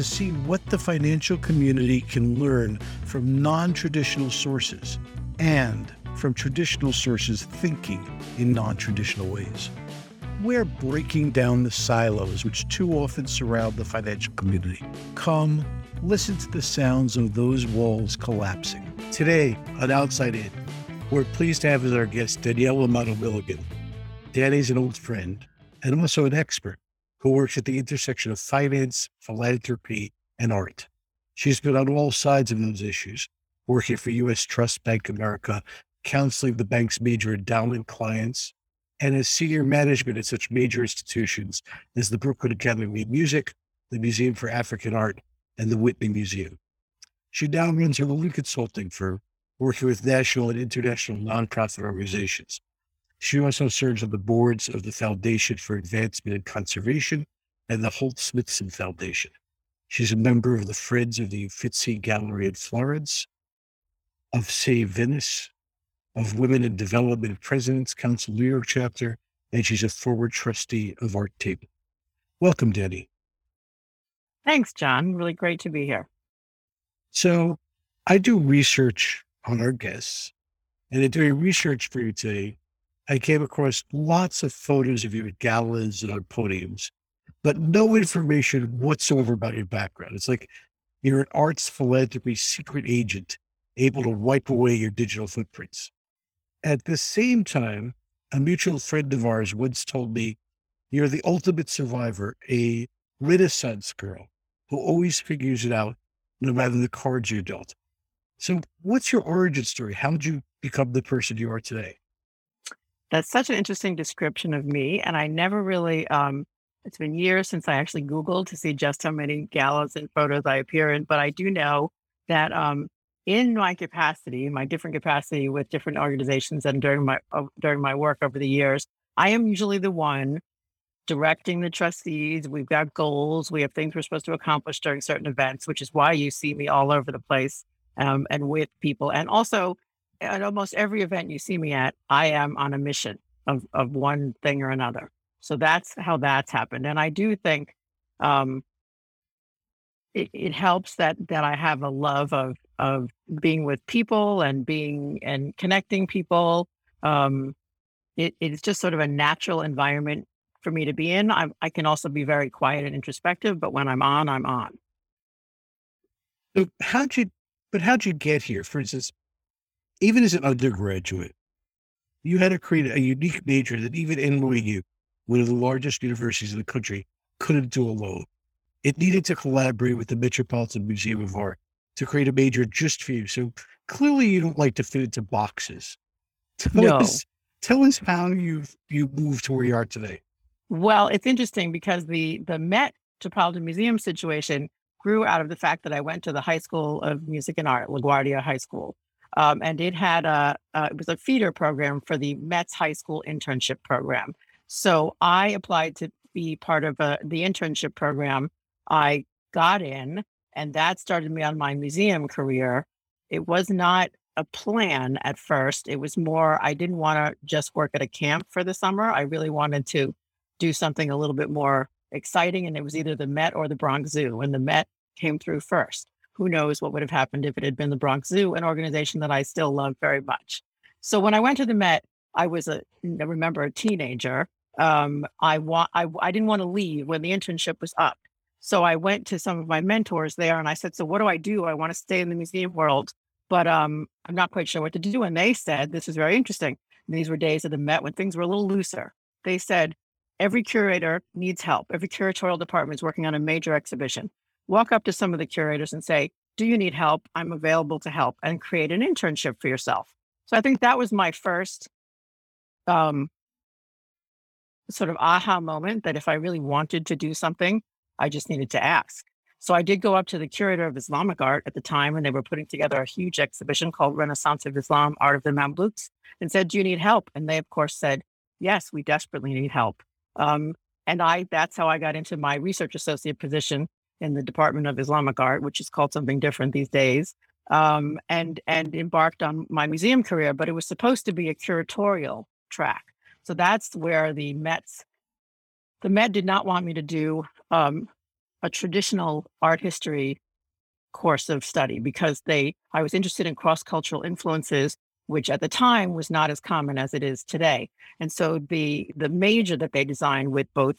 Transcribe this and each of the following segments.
to see what the financial community can learn from non traditional sources and from traditional sources thinking in non traditional ways. We're breaking down the silos which too often surround the financial community. Come, listen to the sounds of those walls collapsing. Today on Outside In, we're pleased to have as our guest Danielle Amato Milligan. Danny's an old friend and also an expert who works at the intersection of finance, philanthropy, and art. She's been on all sides of those issues, working for U.S. Trust Bank America, counseling the bank's major endowment clients, and as senior management at such major institutions as the Brooklyn Academy of Music, the Museum for African Art, and the Whitney Museum. She now runs her own consulting firm, working with national and international nonprofit organizations, she also serves on the boards of the Foundation for Advancement and Conservation and the Holt Smithson Foundation. She's a member of the Friends of the Uffizi Gallery in Florence, of Save Venice, of Women in Development President's Council New York chapter, and she's a forward trustee of Art Table. Welcome, Danny. Thanks, John. Really great to be here. So, I do research on our guests, and in doing research for you today, I came across lots of photos of you at galas and on podiums, but no information whatsoever about your background. It's like you're an arts philanthropy secret agent able to wipe away your digital footprints. At the same time, a mutual friend of ours once told me you're the ultimate survivor, a renaissance girl who always figures it out no matter the cards you're dealt. So, what's your origin story? How did you become the person you are today? That's such an interesting description of me. And I never really, um, it's been years since I actually Googled to see just how many galas and photos I appear in. But I do know that um, in my capacity, my different capacity with different organizations and during my uh, during my work over the years, I am usually the one directing the trustees. We've got goals. We have things we're supposed to accomplish during certain events, which is why you see me all over the place um, and with people. And also at almost every event you see me at, I am on a mission of of one thing or another. So that's how that's happened. And I do think um, it, it helps that that I have a love of of being with people and being and connecting people. Um, it, it's just sort of a natural environment for me to be in. I, I can also be very quiet and introspective, but when I'm on, I'm on. So how'd you? But how'd you get here? For instance, even as an undergraduate, you had to create a unique major that even NYU, one of the largest universities in the country, couldn't do alone. It needed to collaborate with the Metropolitan Museum of Art to create a major just for you. So clearly, you don't like to fit into boxes. Tell no. us, tell us how you you moved to where you are today. Well, it's interesting because the the Metropolitan Museum situation grew out of the fact that I went to the High School of Music and Art, LaGuardia High School, um, and it had a, uh, it was a feeder program for the Met's High School internship program. So I applied to be part of a, uh, the internship program. I got in, and that started me on my museum career. It was not a plan at first. It was more, I didn't want to just work at a camp for the summer. I really wanted to do something a little bit more exciting. And it was either the Met or the Bronx Zoo. And the Met came through first who knows what would have happened if it had been the Bronx Zoo, an organization that I still love very much. So when I went to the Met, I was a I remember a teenager. Um, I want I, I didn't want to leave when the internship was up. So I went to some of my mentors there and I said, So what do I do? I want to stay in the museum world, but um, I'm not quite sure what to do. And they said, This is very interesting. And these were days of the Met when things were a little looser. They said, Every curator needs help. Every curatorial department is working on a major exhibition walk up to some of the curators and say, Do you need help? I'm available to help and create an internship for yourself. So I think that was my first um, sort of aha moment that if I really wanted to do something, I just needed to ask. So I did go up to the curator of Islamic art at the time, and they were putting together a huge exhibition called Renaissance of Islam, Art of the Mamluks, and said, "Do you need help?" And they, of course, said, "Yes, we desperately need help." Um, and I that's how I got into my research associate position in the Department of Islamic Art, which is called something different these days. Um, and and embarked on my museum career, but it was supposed to be a curatorial track. So that's where the Met's the Met did not want me to do um, a traditional art history course of study because they I was interested in cross-cultural influences which at the time was not as common as it is today. And so the the major that they designed with both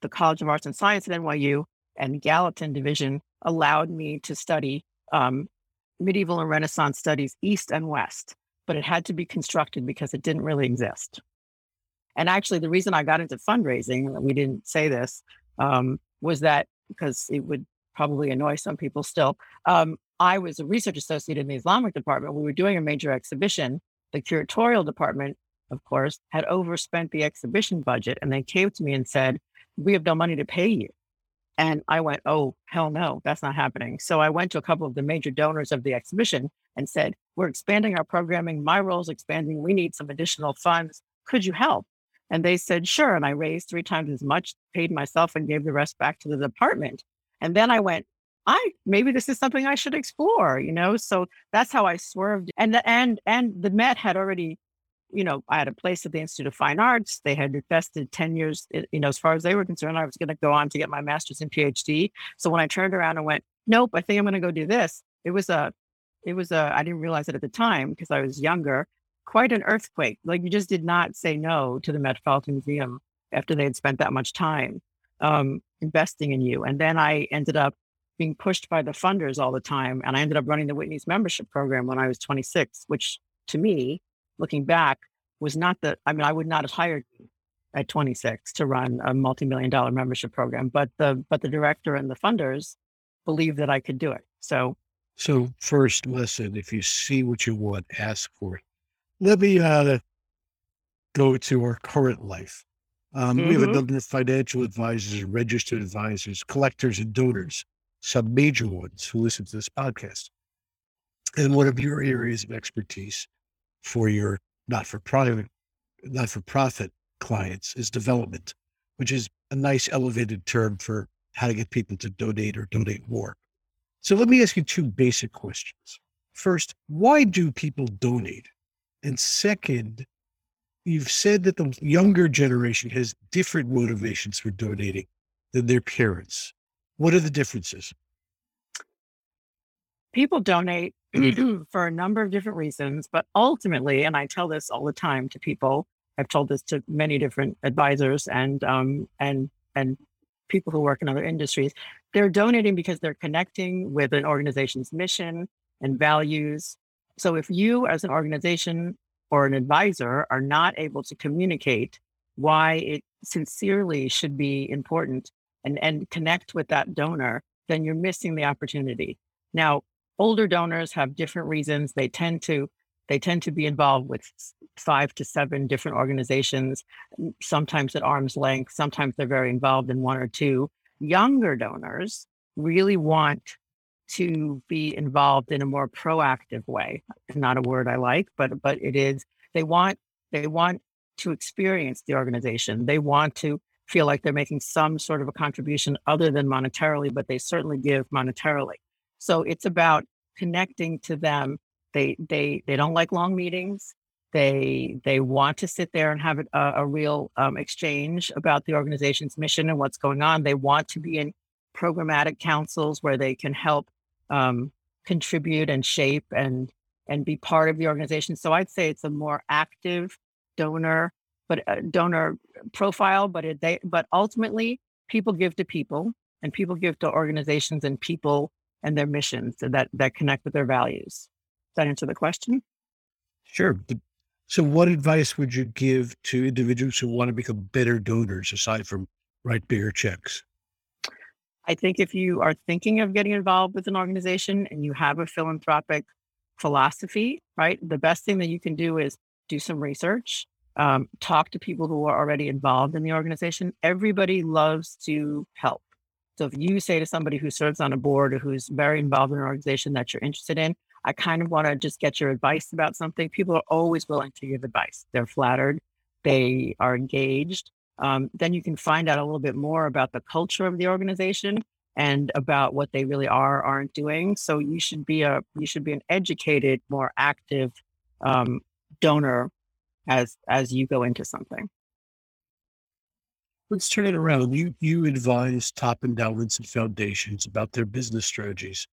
the College of Arts and Science at NYU and Gallatin division allowed me to study um, medieval and Renaissance studies east and west, but it had to be constructed because it didn't really exist. And actually, the reason I got into fundraising, we didn't say this, um, was that because it would probably annoy some people still. Um, I was a research associate in the Islamic department. We were doing a major exhibition. The curatorial department, of course, had overspent the exhibition budget and they came to me and said, We have no money to pay you. And I went, Oh, hell no, that's not happening. So I went to a couple of the major donors of the exhibition and said, We're expanding our programming. My role is expanding. We need some additional funds. Could you help? And they said, Sure. And I raised three times as much, paid myself, and gave the rest back to the department. And then I went, I maybe this is something I should explore, you know. So that's how I swerved. And the and and the Met had already, you know, I had a place at the Institute of Fine Arts. They had invested 10 years, you know, as far as they were concerned, I was going to go on to get my master's and PhD. So when I turned around and went, nope, I think I'm going to go do this. It was a, it was a, I didn't realize it at the time because I was younger, quite an earthquake. Like you just did not say no to the Metropolitan Museum after they had spent that much time um, investing in you. And then I ended up being pushed by the funders all the time. And I ended up running the Whitney's membership program when I was 26, which to me, looking back, was not the, I mean, I would not have hired you at 26 to run a multi-million dollar membership program, but the, but the director and the funders believed that I could do it. So, so first, listen, if you see what you want, ask for it. Let me uh, go to our current life. Um, mm-hmm. We have a mm-hmm. number of financial advisors, registered advisors, collectors, and donors some major ones who listen to this podcast. And one of your areas of expertise for your not for profit, not for profit clients is development, which is a nice elevated term for how to get people to donate or donate more. So let me ask you two basic questions. First, why do people donate? And second, you've said that the younger generation has different motivations for donating than their parents. What are the differences? People donate for a number of different reasons, but ultimately, and I tell this all the time to people, I've told this to many different advisors and um, and and people who work in other industries. They're donating because they're connecting with an organization's mission and values. So if you as an organization or an advisor are not able to communicate why it sincerely should be important and, and connect with that donor, then you're missing the opportunity. Now, older donors have different reasons. They tend to they tend to be involved with five to seven different organizations, mm, sometimes at arm's length, sometimes they're very involved in one or two. Younger donors really want to be involved in a more proactive way. Not a word I like, but but it is they want they want to experience the organization. They want to feel like they're making some sort of a contribution other than monetarily, but they certainly give monetarily. So it's about connecting to them. They they they don't like long meetings. They they want to sit there and have a, a real um, exchange about the organization's mission and what's going on. They want to be in programmatic councils where they can help um, contribute and shape and and be part of the organization. So I'd say it's a more active donor, but uh, donor profile. But it, they but ultimately people give to people, and people give to organizations and people and their missions that that connect with their values. Does that answer the question? Sure. So, what advice would you give to individuals who want to become better donors aside from write bigger checks? I think if you are thinking of getting involved with an organization and you have a philanthropic philosophy, right, the best thing that you can do is do some research, um, talk to people who are already involved in the organization. Everybody loves to help. So if you say to somebody who serves on a board or who's very involved in an organization that you're interested in, I kind of want to just get your advice about something. People are always willing to give advice. They're flattered, they are engaged. Um, then you can find out a little bit more about the culture of the organization and about what they really are aren't doing. So you should be a you should be an educated, more active um, donor as as you go into something. Let's turn it around. You you advise top endowments and foundations about their business strategies.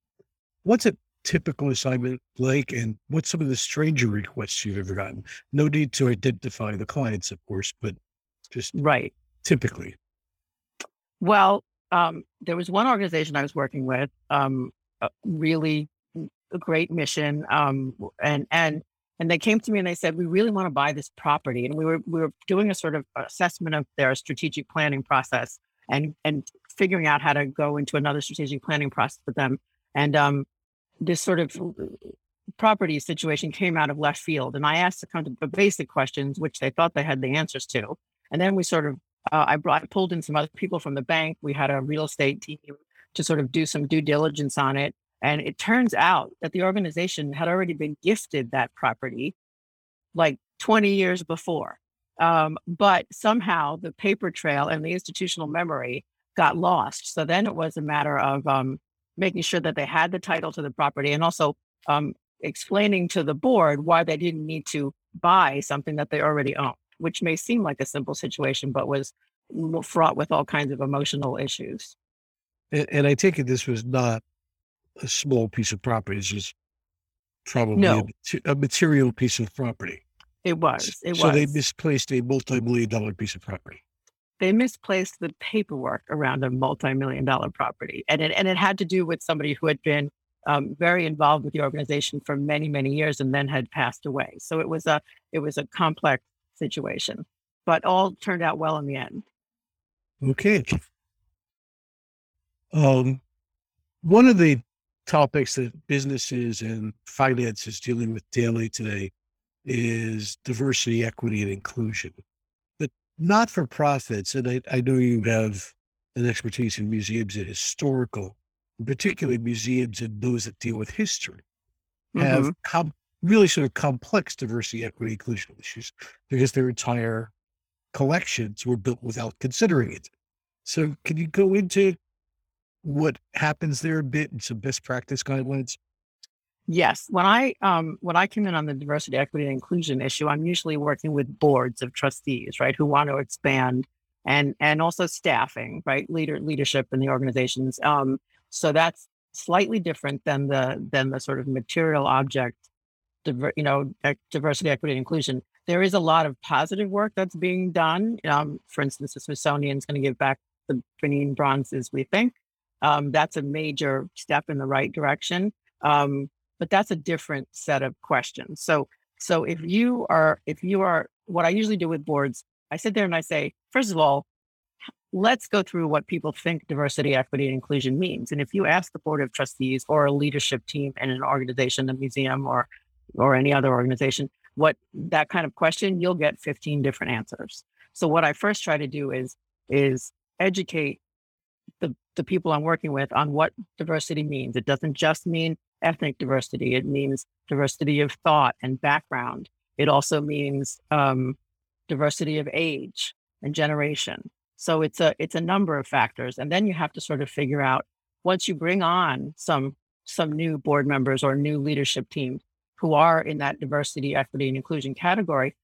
What's a typical assignment like, and what's some of the stranger requests you've ever gotten? No need to identify the clients, of course, but just right. Typically. Well, um, there was one organization I was working with, um, really a great mission, um, and and and they came to me and they said, "We really want to buy this property," and we were we were doing a sort of assessment of their strategic planning process and and figuring out how to go into another strategic planning process with them, and um, this sort of property situation came out of left field, and I asked a couple of basic questions, which they thought they had the answers to, and then we sort of uh, I brought pulled in some other people from the bank. We had a real estate team to sort of do some due diligence on it. And it turns out that the organization had already been gifted that property like 20 years before. Um, but somehow the paper trail and the institutional memory got lost. So then it was a matter of um, making sure that they had the title to the property and also um, explaining to the board why they didn't need to buy something that they already own which may seem like a simple situation, but was fraught with all kinds of emotional issues. And, and I take it this was not a small piece of property. It's just probably no. a, a, material piece of property. It was. It so was. they misplaced a multi-million dollar piece of property. They misplaced the paperwork around a multi-million dollar property, and it and it had to do with somebody who had been um, very involved with the organization for many many years and then had passed away. So it was a it was a complex situation, but all turned out well in the end. Okay. Um, one of the topics that businesses and finance is dealing with daily today is diversity, equity, and inclusion. But not for profits, and I, I know you have an expertise in museums and historical, particularly museums and those that deal with history, have mm-hmm. com- really sort of complex diversity, equity, inclusion issues because their entire collections were built without considering it. So, can you go into what happens there a bit and some best practice guidelines? Yes, when I um, when I come in on the diversity, equity, and inclusion issue, I'm usually working with boards of trustees, right, who want to expand and and also staffing, right, leader leadership in the organizations. Um, so that's slightly different than the than the sort of material object diver, you know, diversity, equity, and inclusion, there is a lot of positive work that's being done. Um, for instance, the Smithsonian is going to give back the Benin bronzes, we think. Um, that's a major step in the right direction. Um, but that's a different set of questions. So, so if you are, if you are, what I usually do with boards, I sit there and I say, first of all, let's go through what people think diversity, equity, and inclusion means. And if you ask the board of trustees or a leadership team in an organization, a museum, or or any other organization, what that kind of question, you'll get 15 different answers. So what I first try to do is is educate the, the people I'm working with on what diversity means. It doesn't just mean ethnic diversity. It means diversity of thought and background. It also means um, diversity of age and generation. So it's a it's a number of factors, and then you have to sort of figure out once you bring on some some new board members or new leadership teams, who are in that diversity, equity, and inclusion category,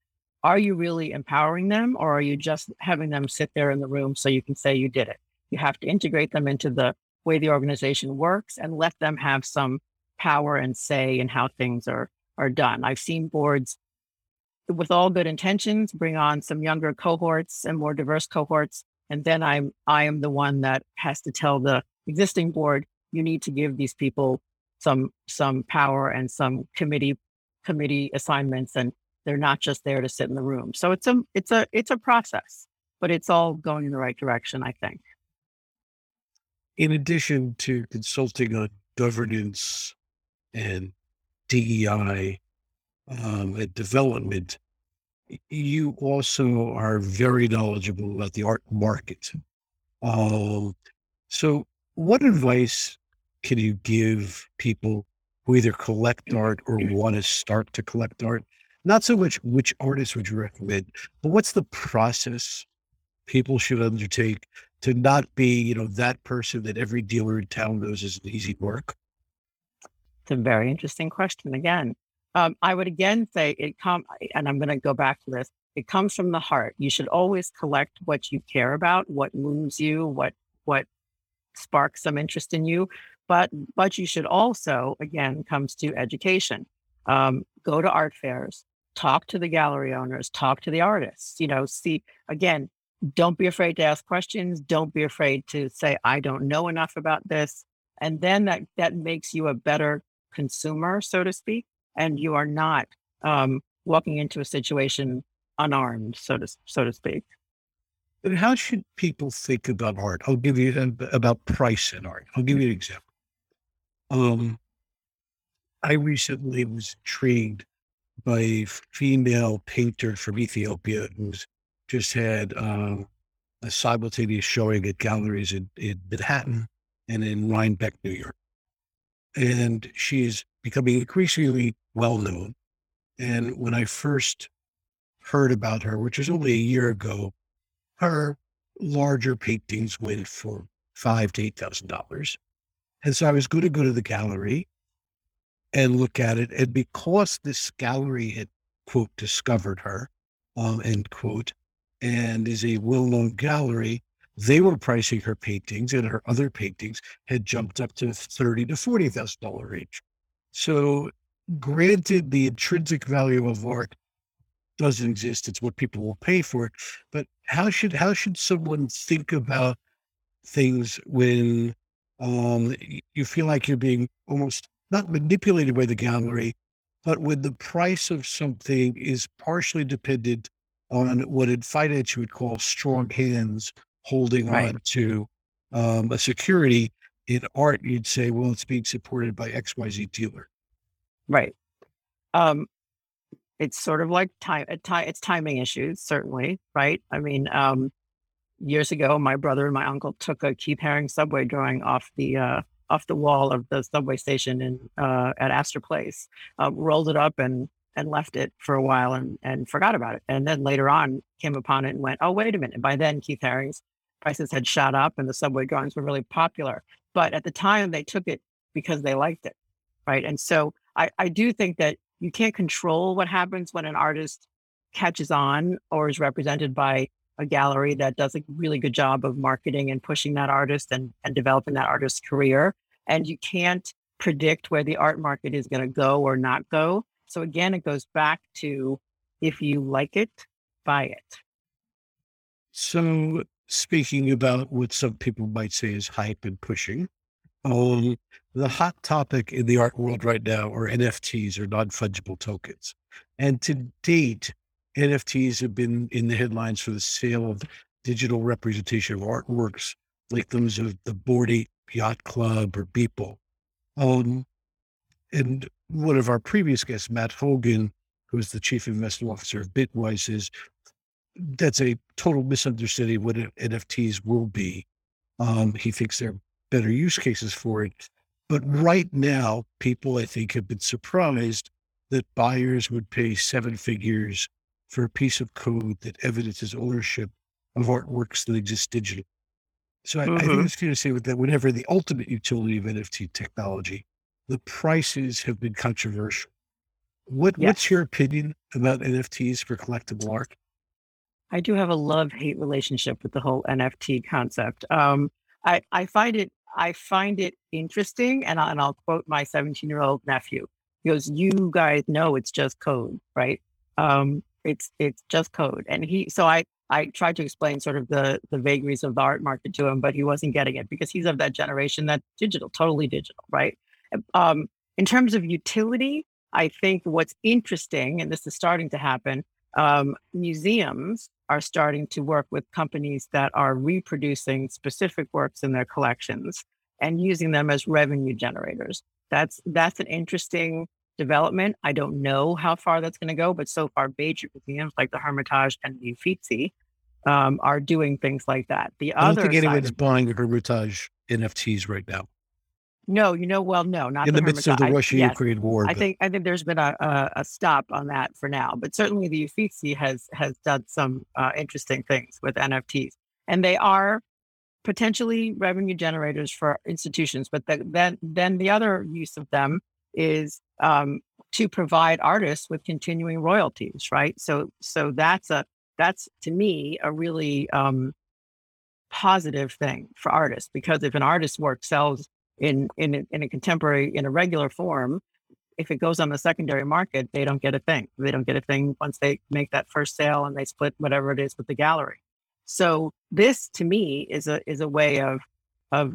are you really empowering them or are you just having them sit there in the room so you can say you did it? You have to integrate them into the way the organization works and let them have some power and say in how things are are done. I've seen boards with all good intentions bring on some younger cohorts and more diverse cohorts and then I'm I am the one that has to tell the existing board you need to give these people some some power and some committee committee assignments and they're not just there to sit in the room so it's a it's a it's a process but it's all going in the right direction i think in addition to consulting on governance and dei um, and development you also are very knowledgeable about the art market um, So, what advice can you give people who either collect art or want to start to collect art? Not so much which artists would you recommend, but what's the process people should undertake to not be, you know, that person that every dealer in town knows is easy work? It's a very interesting question. Again, um, I would again say it come, and I'm going to go back to this. It comes from the heart. You should always collect what you care about, what moves you, what what sparks some interest in you. But but you should also, again, comes to education. Um, go to art fairs, talk to the gallery owners, talk to the artists. You know, see again. Don't be afraid to ask questions. Don't be afraid to say, "I don't know enough about this," and then that that makes you a better consumer, so to speak, and you are not um, walking into a situation unarmed, so to so to speak. And how should people think about art? I'll give you about price in art. I'll give you an example. Um, I recently was intrigued by a female painter from Ethiopia who's just had um, a simultaneous showing at galleries in, in Manhattan and in Rhinebeck, New York. And she is becoming increasingly well known. And when I first heard about her, which was only a year ago, her larger paintings went for five to eight thousand dollars. And so I was going to go to the gallery and look at it. And because this gallery had, quote, discovered her, um, end quote, and is a well known gallery, they were pricing her paintings and her other paintings had jumped up to thirty to forty thousand dollar range. So granted the intrinsic value of art doesn't exist. It's what people will pay for it. But how should how should someone think about things when um, you feel like you're being almost not manipulated by the gallery, but when the price of something is partially dependent on what in finance you would call strong hands holding right. on to um, a security. In art, you'd say, well, it's being supported by XYZ dealer. Right. Um, it's sort of like time, it's timing issues, certainly, right? I mean, um, years ago, my brother and my uncle took a Keith Haring subway drawing off the uh, off the wall of the subway station in uh, at Astor Place, uh, rolled it up and and left it for a while and and forgot about it. And then later on, came upon it and went, "Oh, wait a minute!" By then, Keith Haring's prices had shot up and the subway drawings were really popular. But at the time, they took it because they liked it, right? And so I, I do think that you can't control what happens when an artist catches on or is represented by a gallery that does a really good job of marketing and pushing that artist and, and developing that artist's career. And you can't predict where the art market is going to go or not go. So again, it goes back to if you like it, buy it. So speaking about what some people might say is hype and pushing, um, the hot topic in the art world right now are NFTs or non fungible tokens. And to date, NFTs have been in the headlines for the sale of digital representation of artworks like those of the Bored Ape Yacht Club or Beeple. Um, and one of our previous guests, Matt Hougan, who is the chief investment officer of Bitwise, says that's a total misunderstanding of what NFTs will be. Um, he thinks there are better use cases for it. But right now, people, I think, have been surprised that buyers would pay seven figures for a piece of code that evidences ownership of artworks that exist digitally. So I, mm-hmm. I think mm-hmm. it's fair to say that whenever the ultimate utility of NFT technology, the prices have been controversial. What, yes. What's your opinion about NFTs for collectible art? I do have a love hate relationship with the whole NFT concept. Um, I, I find it I find it interesting, and, I, and I'll quote my 17 year old nephew. He goes, "You guys know it's just code, right? Um, it's it's just code." And he, so I I tried to explain sort of the the vagaries of the art market to him, but he wasn't getting it because he's of that generation that's digital, totally digital, right? Um, in terms of utility, I think what's interesting, and this is starting to happen, um, museums are starting to work with companies that are reproducing specific works in their collections and using them as revenue generators. That's that's an interesting development. I don't know how far that's going to go, but so far, major museums like the Hermitage and the Uffizi um, are doing things like that. The I don't think anyone's buying the Hermitage NFTs right now? No, you know, well, no, not in the, the midst of the Russia-Ukraine war. I think I think there's been a, a, a, stop on that for now, but certainly the Uffizi has has done some uh, interesting things with NFTs, and they are potentially revenue generators for institutions. But the, then then the other use of them is um, to provide artists with continuing royalties, right? So so that's a that's to me a really um, positive thing for artists because if an artist's work sells in in in a contemporary in a regular form if it goes on the secondary market they don't get a thing. They don't get a thing once they make that first sale and they split whatever it is with the gallery. So this to me is a is a way of of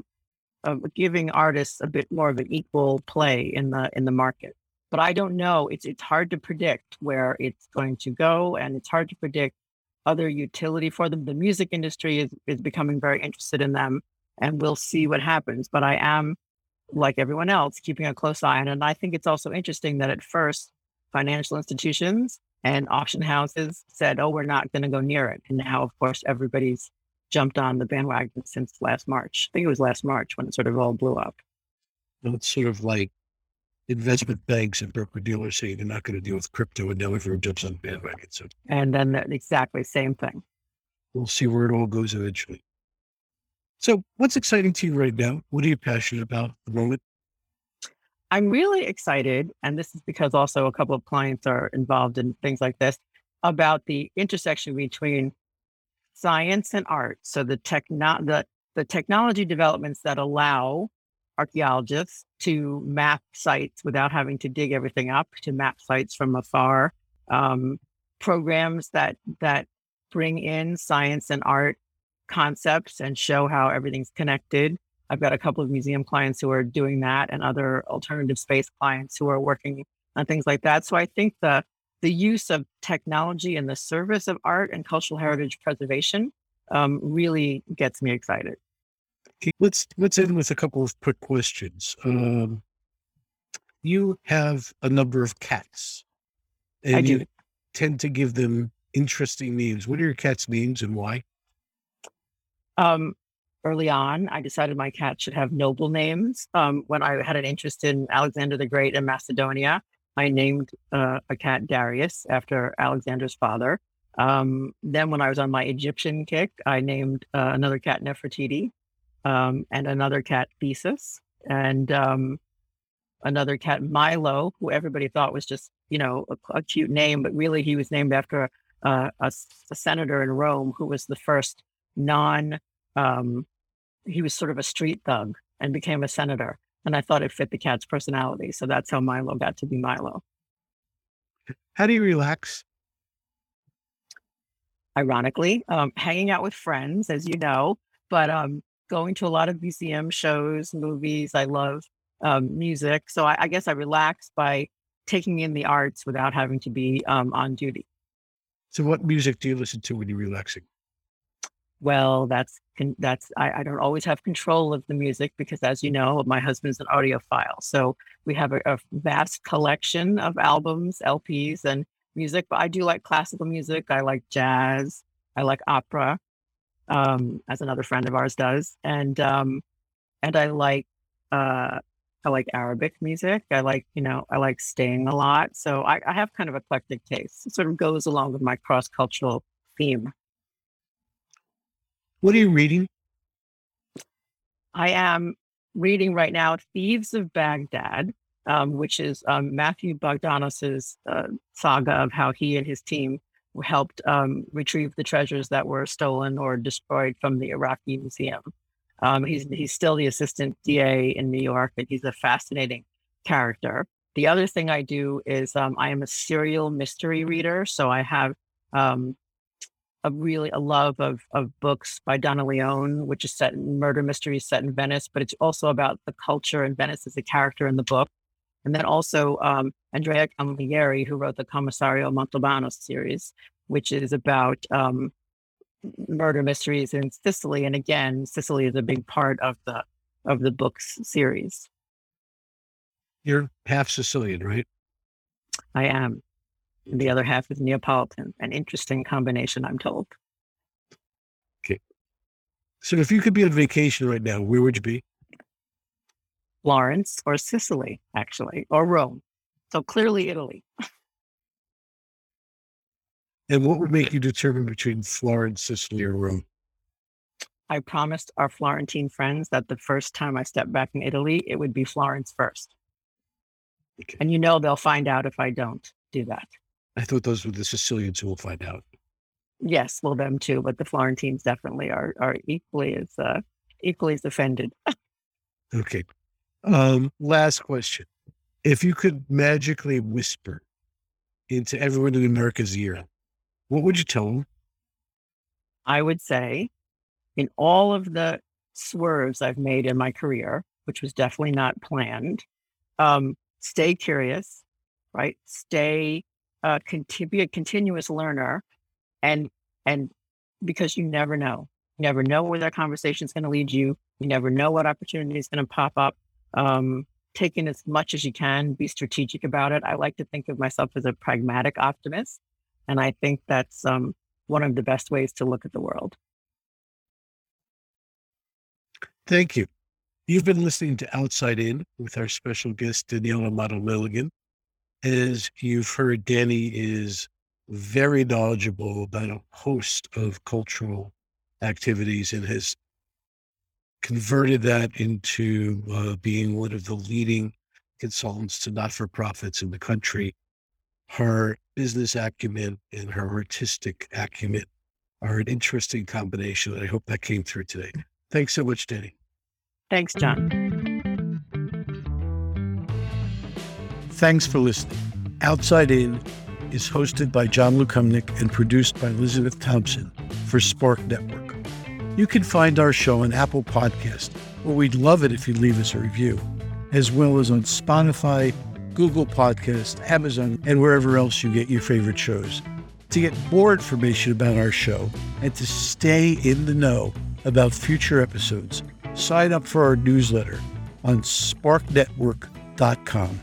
of giving artists a bit more of an equal play in the in the market. But i don't know. It's it's hard to predict where it's going to go and it's hard to predict other utility for them. The music industry is is becoming very interested in them and we'll see what happens. But I am, like everyone else, keeping a close eye on it. And I think it's also interesting that at first, financial institutions and auction houses said, oh, we're not going to go near it. And now, of course, everybody's jumped on the bandwagon since last March. I think it was last March when it sort of all blew up. Well, it's sort of like investment banks and broker dealers saying they're not going to deal with crypto and now everyone jumps on the bandwagon. So, and then the exactly same thing. We'll see where it all goes eventually. So, what's exciting to you right now? What are you passionate about at the moment? I'm really excited, and this is because also a couple of clients are involved in things like this about the intersection between science and art. So the techno the the technology developments that allow archaeologists to map sites without having to dig everything up, to map sites from afar. Um, programs that that bring in science and art concepts and show how everything's connected. I've got a couple of museum clients who are doing that and other alternative space clients who are working on things like that. So I think the the use of technology in the service of art and cultural heritage preservation um, really gets me excited. Let's let's end with a couple of quick questions. Um, you have a number of cats. I do. tend to give them interesting names. What are your cats' names and why? Um, early on, I decided my cat should have noble names. Um, when I had an interest in Alexander the Great and Macedonia, I named uh, a cat Darius after Alexander's father. Um, then, when I was on my Egyptian kick, I named uh, another cat Nefertiti um, and another cat Theseus and um, another cat Milo, who everybody thought was just, you know, a, a cute name, but really he was named after a, a senator in Rome who was the first non um, he was sort of a street thug and became a senator. And I thought it fit the cat's personality. So that's how Milo got to be Milo. How do you relax? Ironically, um, hanging out with friends, as you know, but um, going to a lot of museum shows, movies. I love um, music. So I, I, guess I relax by taking in the arts without having to be um, on duty. So, what music do you listen to when you're relaxing? Well that's that's I, I, don't always have control of the music because as you know my husband's an audiophile. So we have a, a, vast collection of albums lps and music but i do like classical music. I like jazz. I like opera um, as another friend of ours does. And um, and i like uh, i like arabic music. I like you know i like staying a lot. So I, I have kind of eclectic taste it sort of goes along with my cross-cultural theme what are you reading? I am reading right now Thieves of Baghdad, um, which is um, Matthew Bogdanos's uh, saga of how he and his team helped um, retrieve the treasures that were stolen or destroyed from the Iraqi museum. Um, he's he's still the assistant DA in New York, and he's a fascinating character. The other thing I do is um, I am a serial mystery reader, so I have um, a really a love of of books by Donna Leon, which is set in murder mysteries set in Venice, but it's also about the culture in Venice as a character in the book. And then also um, Andrea Camilleri, who wrote the Commissario Montalbano series, which is about um, murder mysteries in Sicily. And again, Sicily is a big part of the of the books series. You're half Sicilian, right? I am and the other half is Neapolitan. An interesting combination, I'm told. Okay. So if you could be on vacation right now, where would you be? Florence or Sicily, actually, or Rome. So clearly Italy. And what would make you determine between Florence, Sicily, or Rome? I promised our Florentine friends that the first time I step back in Italy, it would be Florence first. Okay. And you know they'll find out if I don't do that. I thought those were the Sicilians who will find out. Yes, well, them too, but the Florentines definitely are are equally as uh, equally as offended. Okay. Um, last question. If you could magically whisper into everyone in America's ear, what would you tell them? I would say, in all of the swerves I've made in my career, which was definitely not planned, um, stay curious, right? Stay uh, conti- be a continuous learner, and and because you never know, you never know where that conversation is going to lead you. You never know what opportunity is going to pop up. Um, take in as much as you can. Be strategic about it. I like to think of myself as a pragmatic optimist, and I think that's um, one of the best ways to look at the world. Thank you. You've been listening to Outside In with our special guest, Danielle Amato Milligan. As you've heard, Danny is very knowledgeable about a host of cultural activities and has converted that into uh, being one of the leading consultants to not for profits in the country. Her business acumen and her artistic acumen are an interesting combination. And I hope that came through today. Thanks so much, Danny. Thanks, John. Thanks for listening. Outside In is hosted by John Lukomnik and produced by Elizabeth Thompson for Spark Network. You can find our show on Apple Podcast, where we'd love it if you leave us a review, as well as on Spotify, Google Podcast, Amazon, and wherever else you get your favorite shows. To get more information about our show and to stay in the know about future episodes, sign up for our newsletter on sparknetwork.com.